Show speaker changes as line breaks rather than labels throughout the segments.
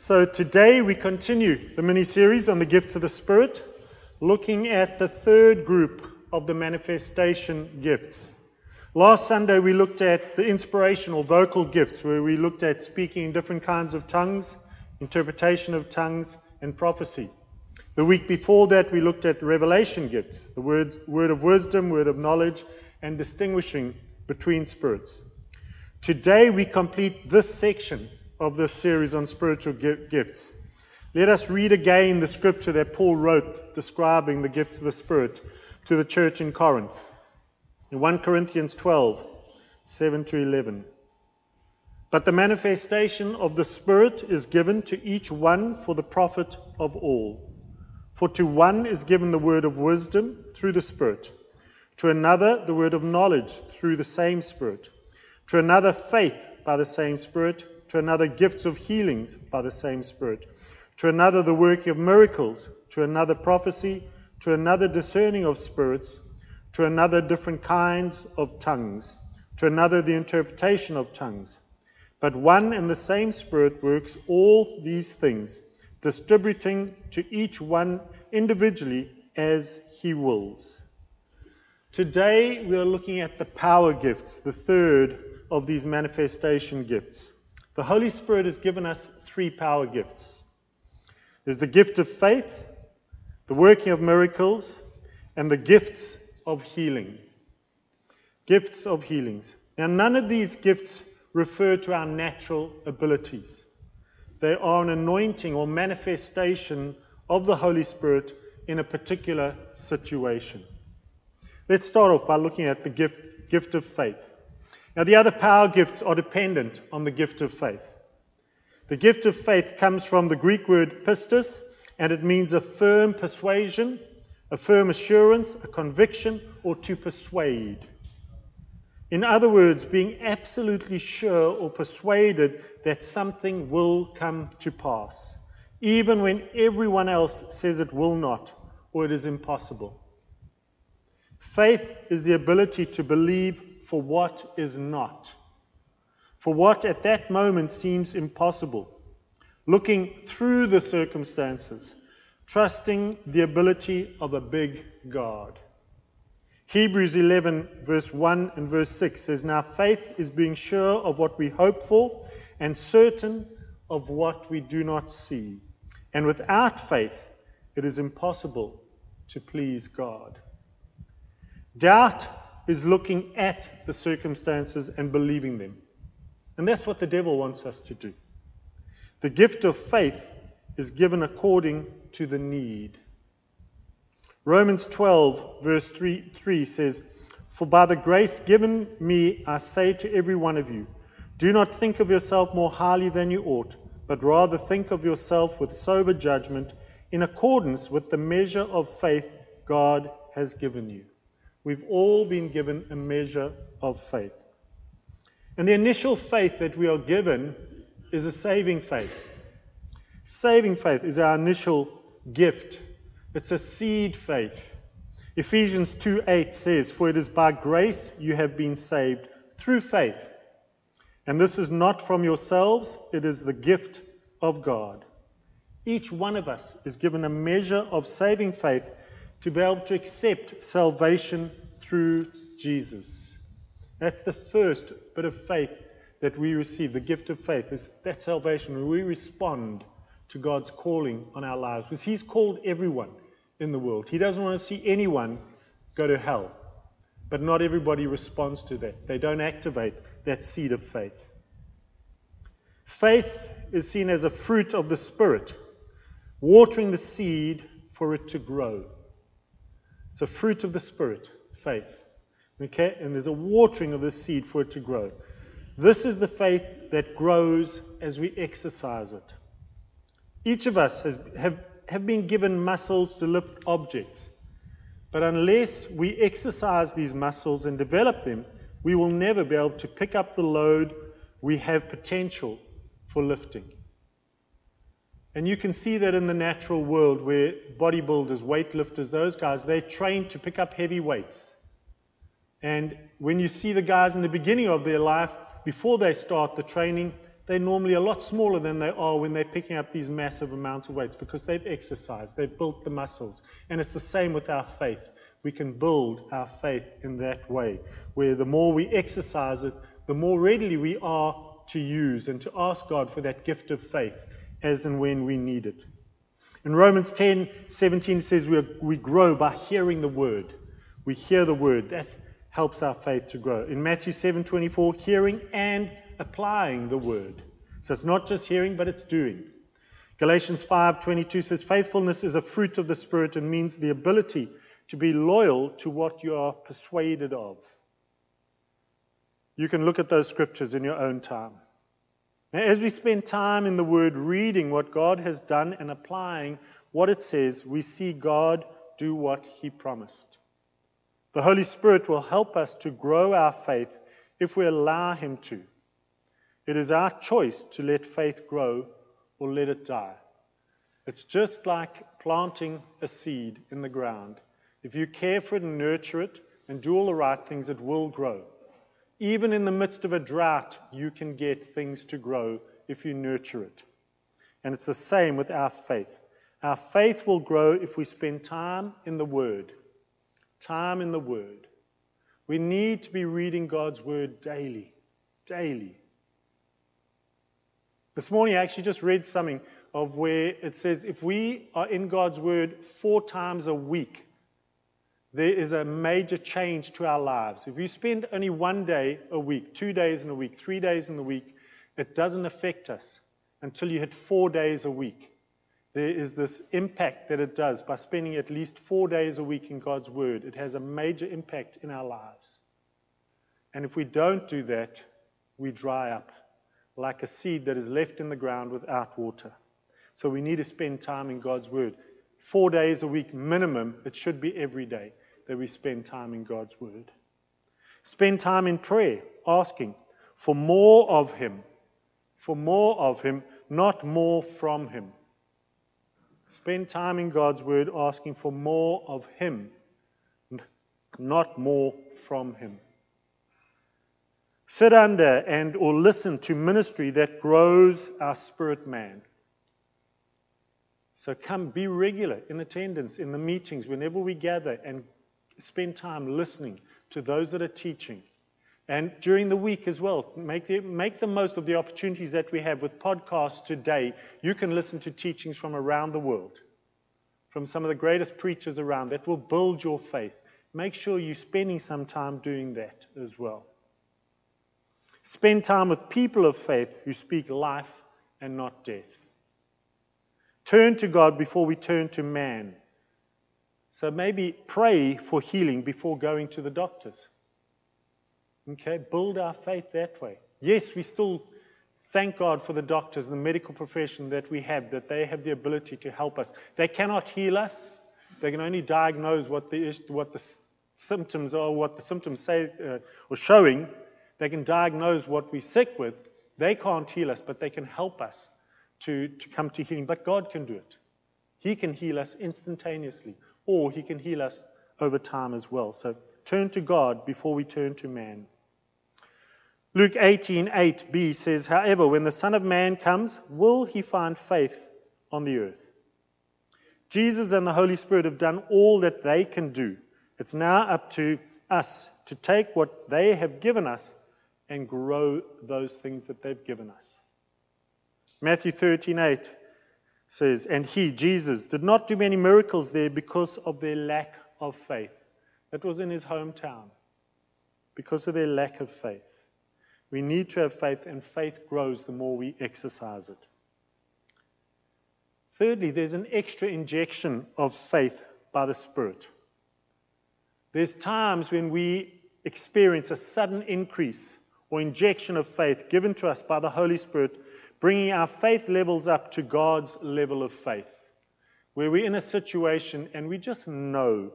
So today we continue the mini series on the gifts of the Spirit, looking at the third group of the manifestation gifts. Last Sunday we looked at the inspirational vocal gifts, where we looked at speaking in different kinds of tongues, interpretation of tongues, and prophecy. The week before that we looked at revelation gifts, the word, word of wisdom, word of knowledge, and distinguishing between spirits. Today we complete this section of this series on spiritual gifts. Let us read again the scripture that Paul wrote describing the gifts of the Spirit to the church in Corinth. In 1 Corinthians 12, 7 to 11. But the manifestation of the Spirit is given to each one for the profit of all. For to one is given the word of wisdom through the Spirit, to another the word of knowledge through the same Spirit, to another faith by the same Spirit to another gifts of healings by the same Spirit, to another the working of miracles, to another prophecy, to another discerning of spirits, to another different kinds of tongues, to another the interpretation of tongues. But one and the same Spirit works all these things, distributing to each one individually as he wills. Today we are looking at the power gifts, the third of these manifestation gifts. The Holy Spirit has given us three power gifts there's the gift of faith, the working of miracles, and the gifts of healing. Gifts of healings. Now, none of these gifts refer to our natural abilities. They are an anointing or manifestation of the Holy Spirit in a particular situation. Let's start off by looking at the gift, gift of faith. Now, the other power gifts are dependent on the gift of faith. The gift of faith comes from the Greek word pistis, and it means a firm persuasion, a firm assurance, a conviction, or to persuade. In other words, being absolutely sure or persuaded that something will come to pass, even when everyone else says it will not or it is impossible. Faith is the ability to believe for what is not, for what at that moment seems impossible, looking through the circumstances, trusting the ability of a big God. Hebrews 11, verse 1 and verse 6 says, Now faith is being sure of what we hope for and certain of what we do not see. And without faith, it is impossible to please God. Doubt is looking at the circumstances and believing them. And that's what the devil wants us to do. The gift of faith is given according to the need. Romans 12, verse 3, 3 says, For by the grace given me, I say to every one of you, do not think of yourself more highly than you ought, but rather think of yourself with sober judgment in accordance with the measure of faith God has given you. We've all been given a measure of faith. And the initial faith that we are given is a saving faith. Saving faith is our initial gift. It's a seed faith. Ephesians 2 8 says, For it is by grace you have been saved through faith. And this is not from yourselves, it is the gift of God. Each one of us is given a measure of saving faith to be able to accept salvation through Jesus. That's the first bit of faith that we receive. The gift of faith is that salvation when we respond to God's calling on our lives. Because He's called everyone in the world. He doesn't want to see anyone go to hell. But not everybody responds to that. They don't activate that seed of faith. Faith is seen as a fruit of the Spirit, watering the seed for it to grow. It's a fruit of the Spirit, faith. Okay? And there's a watering of the seed for it to grow. This is the faith that grows as we exercise it. Each of us has, have, have been given muscles to lift objects. But unless we exercise these muscles and develop them, we will never be able to pick up the load we have potential for lifting. And you can see that in the natural world where bodybuilders, weightlifters, those guys, they're trained to pick up heavy weights. And when you see the guys in the beginning of their life, before they start the training, they're normally a lot smaller than they are when they're picking up these massive amounts of weights because they've exercised, they've built the muscles. And it's the same with our faith. We can build our faith in that way, where the more we exercise it, the more readily we are to use and to ask God for that gift of faith as and when we need it. In Romans 10 17 says we, we grow by hearing the word. We hear the word. That helps our faith to grow. In Matthew 7 24, hearing and applying the word. So it's not just hearing, but it's doing. Galatians 5 22 says, Faithfulness is a fruit of the Spirit and means the ability to be loyal to what you are persuaded of. You can look at those scriptures in your own time. Now, as we spend time in the Word reading what God has done and applying what it says, we see God do what He promised. The Holy Spirit will help us to grow our faith if we allow Him to. It is our choice to let faith grow or let it die. It's just like planting a seed in the ground. If you care for it and nurture it and do all the right things, it will grow. Even in the midst of a drought, you can get things to grow if you nurture it. And it's the same with our faith. Our faith will grow if we spend time in the Word. Time in the Word. We need to be reading God's Word daily. Daily. This morning, I actually just read something of where it says if we are in God's Word four times a week, there is a major change to our lives. If you spend only one day a week, two days in a week, three days in the week, it doesn't affect us until you hit four days a week. There is this impact that it does by spending at least four days a week in God's Word. It has a major impact in our lives. And if we don't do that, we dry up like a seed that is left in the ground without water. So we need to spend time in God's Word four days a week minimum, it should be every day that we spend time in God's Word. Spend time in prayer, asking for more of Him, for more of Him, not more from Him. Spend time in God's Word asking for more of Him, not more from Him. Sit under and or listen to ministry that grows our spirit man. So come be regular in attendance in the meetings whenever we gather and spend time listening to those that are teaching. And during the week as well, make the, make the most of the opportunities that we have with podcasts today. You can listen to teachings from around the world, from some of the greatest preachers around that will build your faith. Make sure you're spending some time doing that as well. Spend time with people of faith who speak life and not death. Turn to God before we turn to man. So maybe pray for healing before going to the doctors. Okay, build our faith that way. Yes, we still thank God for the doctors and the medical profession that we have, that they have the ability to help us. They cannot heal us, they can only diagnose what the, what the symptoms are, what the symptoms say uh, or showing. They can diagnose what we're sick with. They can't heal us, but they can help us to, to come to healing, but God can do it. He can heal us instantaneously, or He can heal us over time as well. So turn to God before we turn to man. Luke 18 8b says, However, when the Son of Man comes, will he find faith on the earth? Jesus and the Holy Spirit have done all that they can do. It's now up to us to take what they have given us and grow those things that they've given us. Matthew 13 8 says, And he, Jesus, did not do many miracles there because of their lack of faith. That was in his hometown, because of their lack of faith. We need to have faith, and faith grows the more we exercise it. Thirdly, there's an extra injection of faith by the Spirit. There's times when we experience a sudden increase or injection of faith given to us by the Holy Spirit bringing our faith levels up to God's level of faith, where we're in a situation and we just know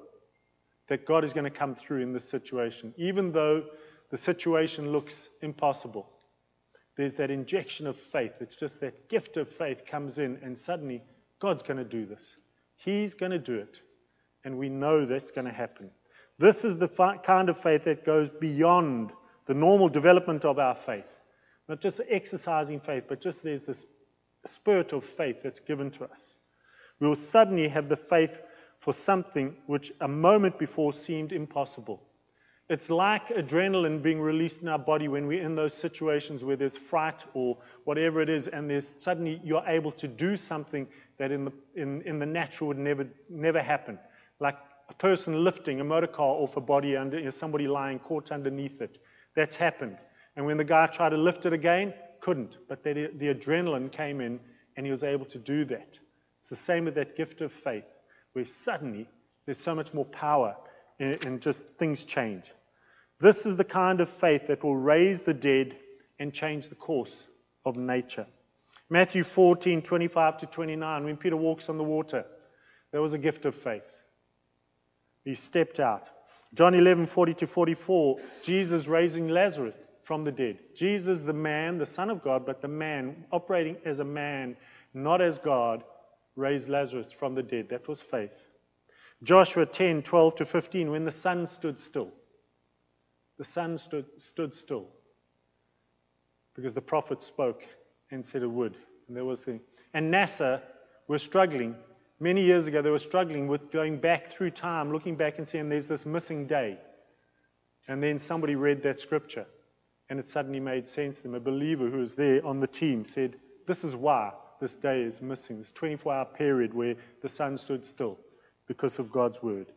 that God is going to come through in this situation, even though the situation looks impossible. There's that injection of faith. It's just that gift of faith comes in, and suddenly God's going to do this. He's going to do it. And we know that's going to happen. This is the kind of faith that goes beyond the normal development of our faith. Not just exercising faith, but just there's this spirit of faith that's given to us. We will suddenly have the faith for something which a moment before seemed impossible. It's like adrenaline being released in our body when we're in those situations where there's fright or whatever it is, and there's suddenly you're able to do something that in the, in, in the natural would never, never happen. Like a person lifting a motor car off a body under you know, somebody lying caught underneath it. That's happened. And when the guy tried to lift it again, couldn't. But the, the adrenaline came in and he was able to do that. It's the same with that gift of faith, where suddenly there's so much more power and just things change. This is the kind of faith that will raise the dead and change the course of nature. Matthew 14, 25 to 29, when Peter walks on the water, there was a gift of faith. He stepped out. John 11, 40 to 44, Jesus raising Lazarus from the dead. Jesus, the man, the Son of God, but the man operating as a man, not as God, raised Lazarus from the dead. That was faith. Joshua 10, 12 to 15, when the sun stood still. The sun stood, stood still because the prophet spoke and said it would. And there was the, and NASA were struggling. Many years ago, they were struggling with going back through time, looking back and saying there's this missing day. And then somebody read that scripture, and it suddenly made sense to them. A believer who was there on the team said, This is why this day is missing, this 24 hour period where the sun stood still because of God's word.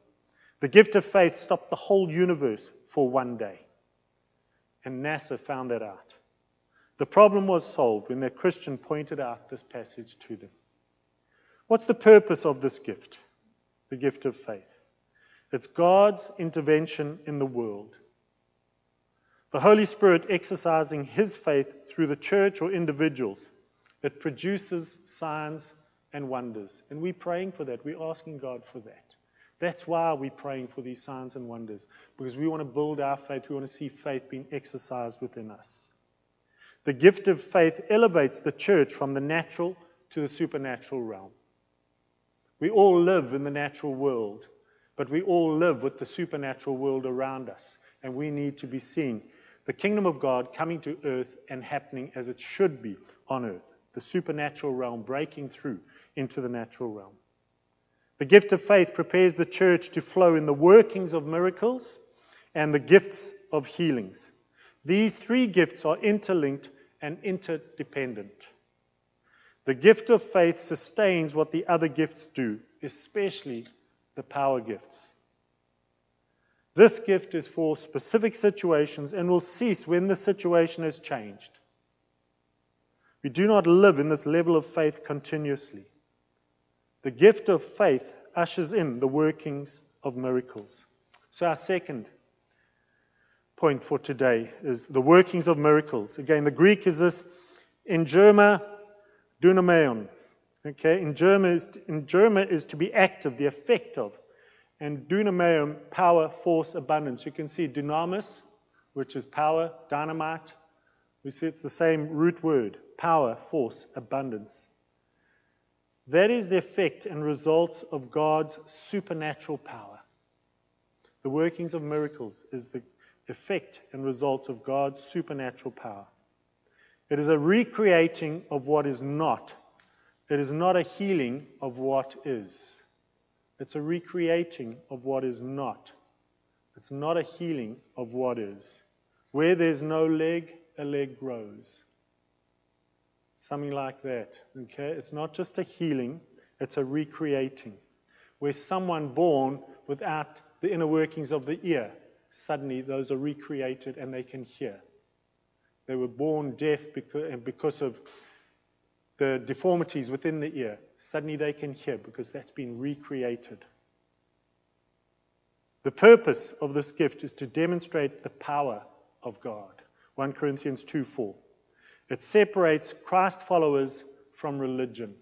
The gift of faith stopped the whole universe for one day. And NASA found that out. The problem was solved when that Christian pointed out this passage to them. What's the purpose of this gift? The gift of faith. It's God's intervention in the world. The Holy Spirit exercising His faith through the church or individuals It produces signs and wonders. And we're praying for that. We're asking God for that. That's why we're praying for these signs and wonders, because we want to build our faith. We want to see faith being exercised within us. The gift of faith elevates the church from the natural to the supernatural realm. We all live in the natural world, but we all live with the supernatural world around us, and we need to be seeing the kingdom of God coming to earth and happening as it should be on earth, the supernatural realm breaking through into the natural realm. The gift of faith prepares the church to flow in the workings of miracles and the gifts of healings. These three gifts are interlinked and interdependent. The gift of faith sustains what the other gifts do, especially the power gifts. This gift is for specific situations and will cease when the situation has changed. We do not live in this level of faith continuously. The gift of faith ushers in the workings of miracles. So, our second point for today is the workings of miracles. Again, the Greek is this engerma dunameion. Okay, engerma is, engerma is to be active, the effect of. And dunameion, power, force, abundance. You can see dunamis, which is power, dynamite. We see it's the same root word power, force, abundance. That is the effect and results of God's supernatural power. The workings of miracles is the effect and results of God's supernatural power. It is a recreating of what is not. It is not a healing of what is. It's a recreating of what is not. It's not a healing of what is. Where there's no leg, a leg grows. Something like that. Okay? It's not just a healing, it's a recreating. Where someone born without the inner workings of the ear, suddenly those are recreated and they can hear. They were born deaf because, because of the deformities within the ear. Suddenly they can hear because that's been recreated. The purpose of this gift is to demonstrate the power of God. 1 Corinthians 2 4. It separates Christ followers from religion.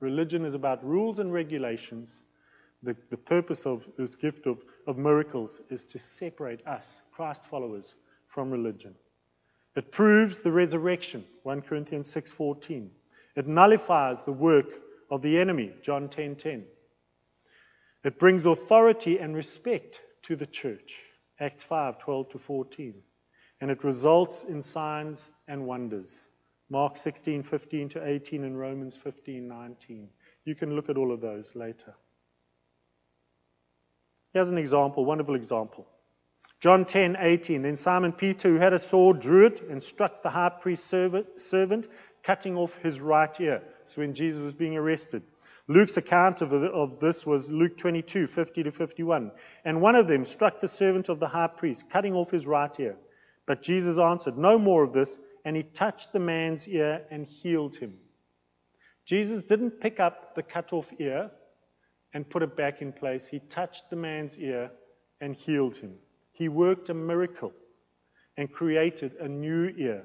Religion is about rules and regulations. The, the purpose of this gift of, of miracles is to separate us, Christ followers, from religion. It proves the resurrection, 1 Corinthians 6:14. It nullifies the work of the enemy, John 10:10. 10, 10. It brings authority and respect to the church, Acts 5:12 to 14. and it results in signs and wonders. Mark 16, 15 to 18, and Romans 15, 19. You can look at all of those later. Here's an example, wonderful example. John 10, 18. Then Simon Peter, who had a sword, drew it and struck the high priest's servant, cutting off his right ear. So when Jesus was being arrested. Luke's account of, of this was Luke 22, 50 to 51. And one of them struck the servant of the high priest, cutting off his right ear. But Jesus answered, No more of this. And he touched the man's ear and healed him. Jesus didn't pick up the cut off ear and put it back in place. He touched the man's ear and healed him. He worked a miracle and created a new ear,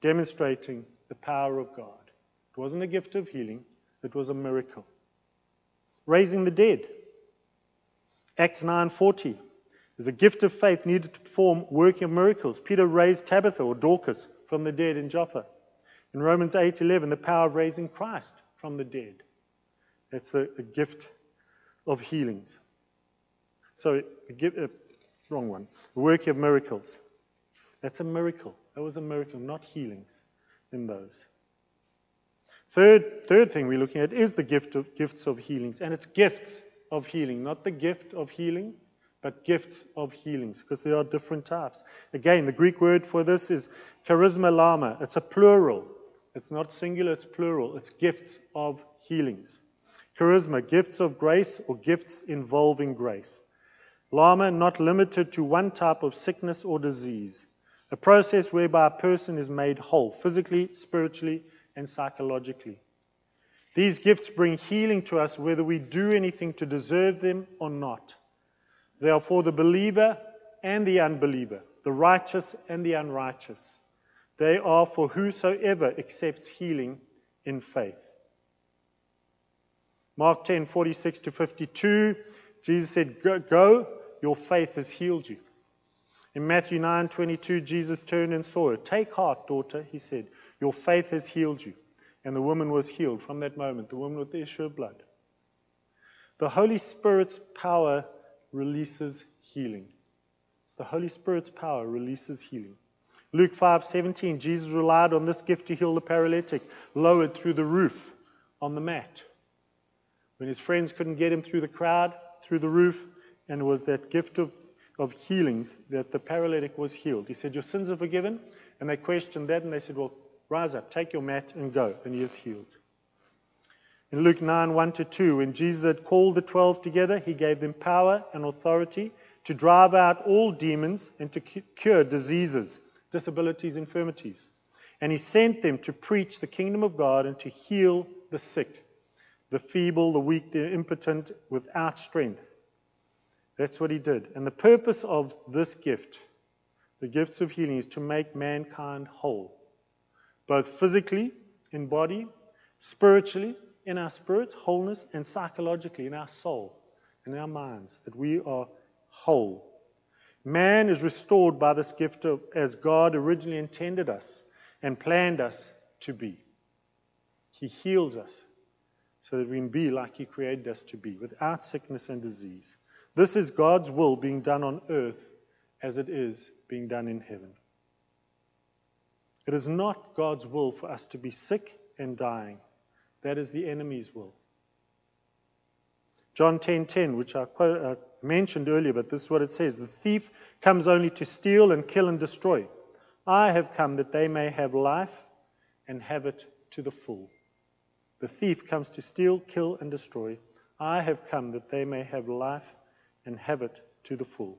demonstrating the power of God. It wasn't a gift of healing, it was a miracle. Raising the dead. Acts 9:40 is a gift of faith needed to perform working miracles. Peter raised Tabitha or Dorcas from the dead in Joppa. In Romans 8:11, the power of raising Christ from the dead. That's the gift of healings. So, a, uh, Wrong one. The working of miracles. That's a miracle. That was a miracle, not healings in those. Third, third thing we're looking at is the gift of gifts of healings, and it's gifts of healing, not the gift of healing, but gifts of healings, because there are different types. Again, the Greek word for this is charisma lama. It's a plural. It's not singular, it's plural. It's gifts of healings. Charisma, gifts of grace or gifts involving grace. Lama, not limited to one type of sickness or disease, a process whereby a person is made whole, physically, spiritually, and psychologically. These gifts bring healing to us whether we do anything to deserve them or not. They are for the believer and the unbeliever, the righteous and the unrighteous. They are for whosoever accepts healing in faith. Mark 10 46 to 52, Jesus said, Go, go your faith has healed you. In Matthew 9 22, Jesus turned and saw her. Take heart, daughter, he said. Your faith has healed you. And the woman was healed from that moment, the woman with the issue of blood. The Holy Spirit's power releases healing. It's the Holy Spirit's power releases healing. Luke 5 17, Jesus relied on this gift to heal the paralytic, lowered through the roof on the mat. When his friends couldn't get him through the crowd, through the roof, and it was that gift of, of healings that the paralytic was healed. He said, Your sins are forgiven. And they questioned that and they said, Well, rise up, take your mat and go. And he is healed. In Luke 9 1 to 2, when Jesus had called the twelve together, he gave them power and authority to drive out all demons and to cure diseases, disabilities, infirmities. And he sent them to preach the kingdom of God and to heal the sick, the feeble, the weak, the impotent, without strength. That's what he did. And the purpose of this gift, the gifts of healing, is to make mankind whole, both physically, in body, spiritually, in our spirits, wholeness, and psychologically, in our soul, and in our minds, that we are whole. Man is restored by this gift of, as God originally intended us and planned us to be. He heals us so that we can be like He created us to be, without sickness and disease. This is God's will being done on earth as it is being done in heaven. It is not God's will for us to be sick and dying. That is the enemy's will. John 10:10, 10, 10, which I quote, uh, mentioned earlier, but this is what it says: "The thief comes only to steal and kill and destroy. I have come that they may have life and have it to the full." The thief comes to steal, kill, and destroy. I have come that they may have life and have it to the full.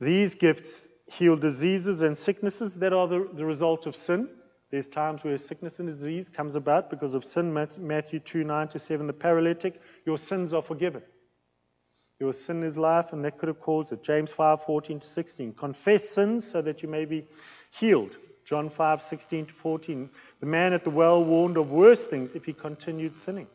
These gifts heal diseases and sicknesses that are the, the result of sin. There's times where sickness and disease comes about because of sin. Matthew 2 9 to 7, the paralytic, your sins are forgiven. Your sin is life, and that could have caused it. James 5 14 to 16. Confess sins so that you may be healed. John 5 16 to 14. The man at the well warned of worse things if he continued sinning.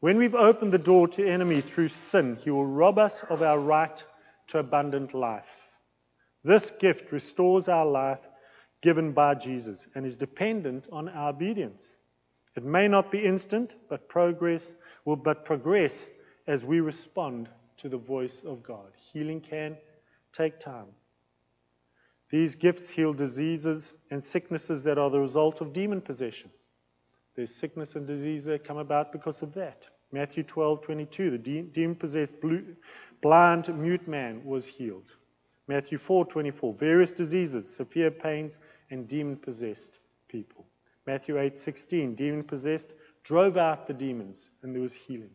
When we've opened the door to enemy through sin, he will rob us of our right to abundant life. This gift restores our life given by Jesus and is dependent on our obedience. It may not be instant, but progress will but progress as we respond to the voice of God. Healing can Take time. These gifts heal diseases and sicknesses that are the result of demon possession. There's sickness and disease that come about because of that. Matthew 12, 22, the de- demon possessed blind, mute man was healed. Matthew 4, 24, various diseases, severe pains, and demon possessed people. Matthew 8, 16, demon possessed drove out the demons, and there was healing.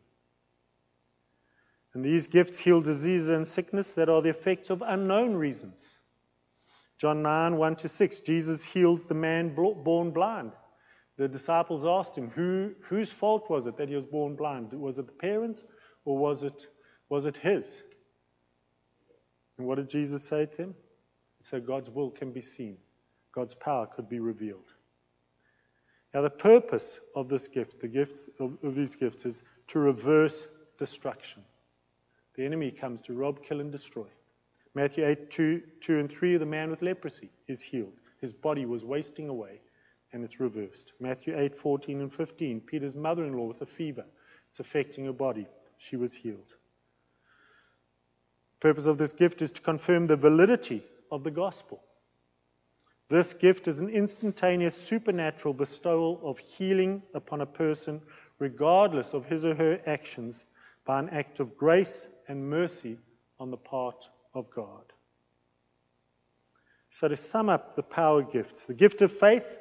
And these gifts heal disease and sickness that are the effects of unknown reasons. John 9, 1 to 6, Jesus heals the man born blind. The disciples asked him, Who, whose fault was it that he was born blind? Was it the parents or was it, was it his? And what did Jesus say to them? He said, God's will can be seen, God's power could be revealed. Now, the purpose of this gift, the gifts of, of these gifts, is to reverse destruction. The enemy comes to rob, kill, and destroy. Matthew 8, 2, 2 and 3, the man with leprosy is healed. His body was wasting away, and it's reversed. Matthew 8, 14 and 15, Peter's mother in law with a fever. It's affecting her body. She was healed. The purpose of this gift is to confirm the validity of the gospel. This gift is an instantaneous supernatural bestowal of healing upon a person, regardless of his or her actions, by an act of grace and mercy on the part of God. So, to sum up the power gifts, the gift of faith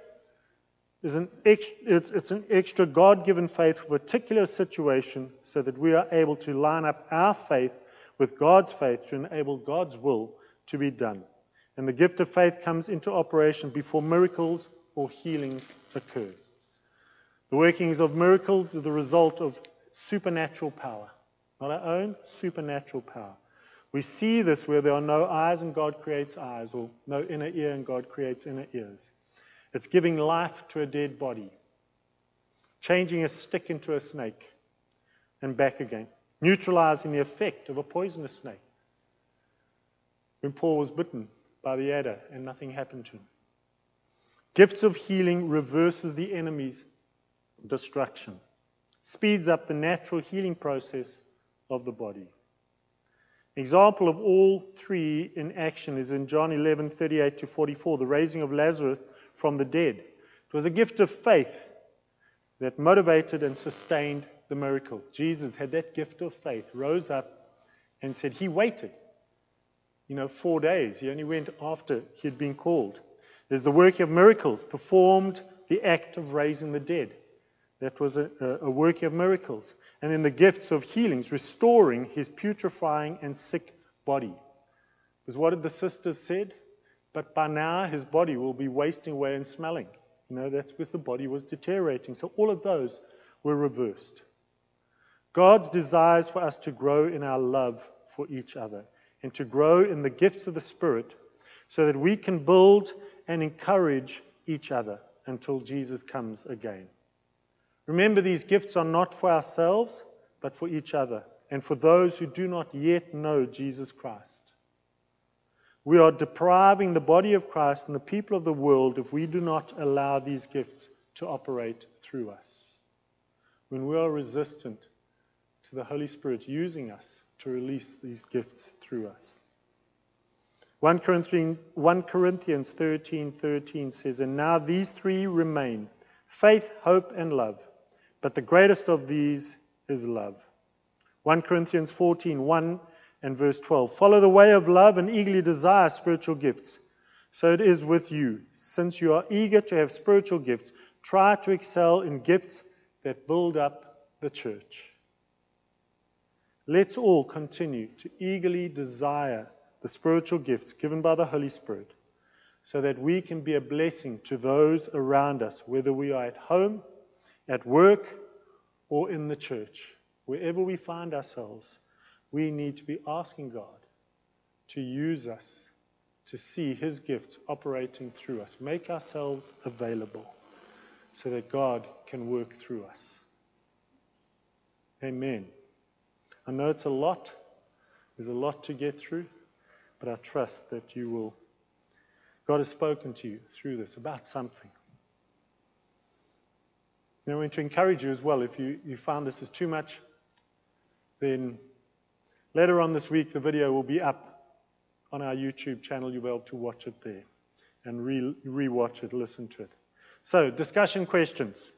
is an extra, it's, it's an extra God given faith for a particular situation so that we are able to line up our faith with God's faith to enable God's will to be done. And the gift of faith comes into operation before miracles or healings occur. The workings of miracles are the result of supernatural power, not our own, supernatural power. We see this where there are no eyes and God creates eyes, or no inner ear and God creates inner ears. It's giving life to a dead body, changing a stick into a snake, and back again, neutralizing the effect of a poisonous snake. When Paul was bitten by the adder and nothing happened to him. Gifts of healing reverses the enemy's destruction, speeds up the natural healing process of the body example of all three in action is in John 11, 38 to 44, the raising of Lazarus from the dead. It was a gift of faith that motivated and sustained the miracle. Jesus had that gift of faith, rose up and said he waited. You know, four days. He only went after he had been called. There's the working of miracles, performed the act of raising the dead. That was a, a, working of miracles. And then the gifts of healings, restoring his putrefying and sick body. Because what did the sisters said? But by now his body will be wasting away and smelling. You know, that's because the body was deteriorating. So all of those were reversed. God's desires for us to grow in our love for each other and to grow in the gifts of the Spirit so that we can build and encourage each other until Jesus comes again. Remember, these gifts are not for ourselves, but for each other and for those who do not yet know Jesus Christ. We are depriving the body of Christ and the people of the world if we do not allow these gifts to operate through us. When we are resistant to the Holy Spirit using us to release these gifts through us. 1 Corinthians, 1 Corinthians 13 13 says, And now these three remain faith, hope, and love. But the greatest of these is love. 1 Corinthians 14, 1 and verse 12. Follow the way of love and eagerly desire spiritual gifts. So it is with you. Since you are eager to have spiritual gifts, try to excel in gifts that build up the church. Let's all continue to eagerly desire the spiritual gifts given by the Holy Spirit so that we can be a blessing to those around us, whether we are at home at work, or in the church. Wherever we find ourselves, we need to be asking God to use us to see His gifts operating through us. Make ourselves available so that God can work through us. Amen. I know it's a lot, there's a lot to get through, but I trust that you will. God has spoken to you through this about something. I want to encourage you as well, if you, you found this is too much, then later on this week the video will be up on our YouTube channel. You'll be able to watch it there and re- rewatch it, listen to it. So, discussion questions.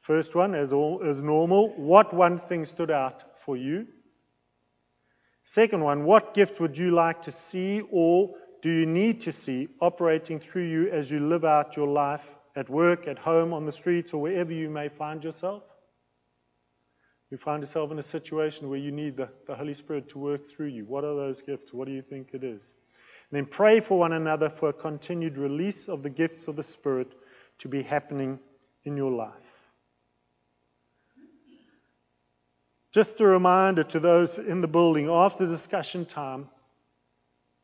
First one, as, all, as normal, what one thing stood out for you? Second one, what gifts would you like to see or do you need to see operating through you as you live out your life at work, at home, on the streets, or wherever you may find yourself? You find yourself in a situation where you need the, the Holy Spirit to work through you. What are those gifts? What do you think it is? And then pray for one another for a continued release of the gifts of the Spirit to be happening in your life. Just a reminder to those in the building after discussion time,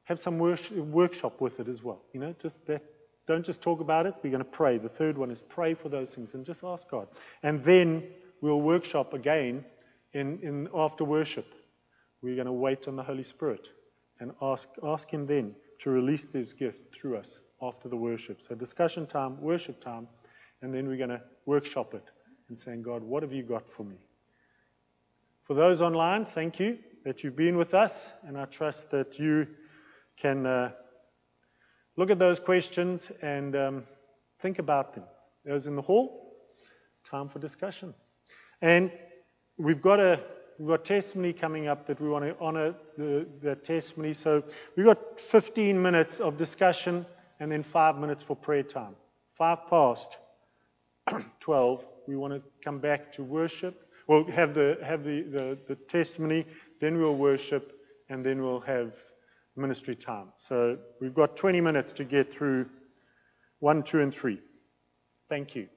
have some workshop with it as well. You know, just that, don't just talk about it. We're going to pray. The third one is pray for those things and just ask God. And then we'll workshop again in, in after worship. We're going to wait on the Holy Spirit and ask, ask Him then to release these gifts through us after the worship. So, discussion time, worship time, and then we're going to workshop it and saying, God, what have you got for me? For those online, thank you that you've been with us, and I trust that you can uh, look at those questions and um, think about them. Those in the hall, time for discussion. And we've got a we've got testimony coming up that we want to honor the, the testimony. So we've got 15 minutes of discussion and then five minutes for prayer time. Five past 12, we want to come back to worship. We'll have the have the, the, the testimony, then we'll worship, and then we'll have ministry time. So we've got 20 minutes to get through one, two, and three. Thank you.